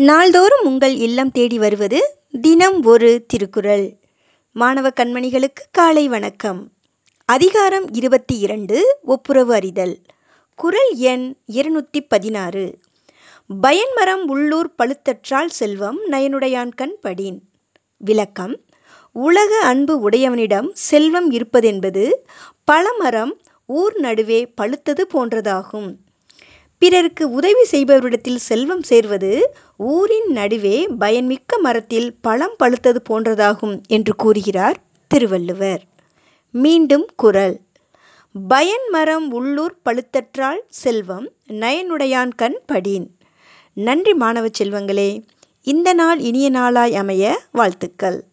நாள்தோறும் உங்கள் இல்லம் தேடி வருவது தினம் ஒரு திருக்குறள். மாணவ கண்மணிகளுக்கு காலை வணக்கம். அதிகாரம் இருபத்தி இரண்டு ஒப்புரவு அறிதல். குறள் எண் இருநூற்றி பதினாறு. பயன்மரம் உள்ளூர் பழுத்தற்றால் செல்வம் நயனுடையான்கண் படின். விளக்கம். உலக அன்பு உடையவனிடம் செல்வம் இருப்பதென்பது பழமரம் ஊர் நடுவே பழுத்தது போன்றதாகும். பிறருக்கு உதவி செய்பவரிடத்தில் செல்வம் சேர்வது ஊரின் நடுவே பயன்மிக்க மரத்தில் பழம் பழுத்தது போன்றதாகும் என்று கூறுகிறார் திருவள்ளுவர். மீண்டும் குரல். பயன் மரம் உள்ளூர் பழுத்தற்றால் செல்வம் நயனுடையான் கண் படின். நன்றி மாணவ செல்வங்களே இந்த நாள் இனிய நாளாய் அமைய வாழ்த்துக்கள்.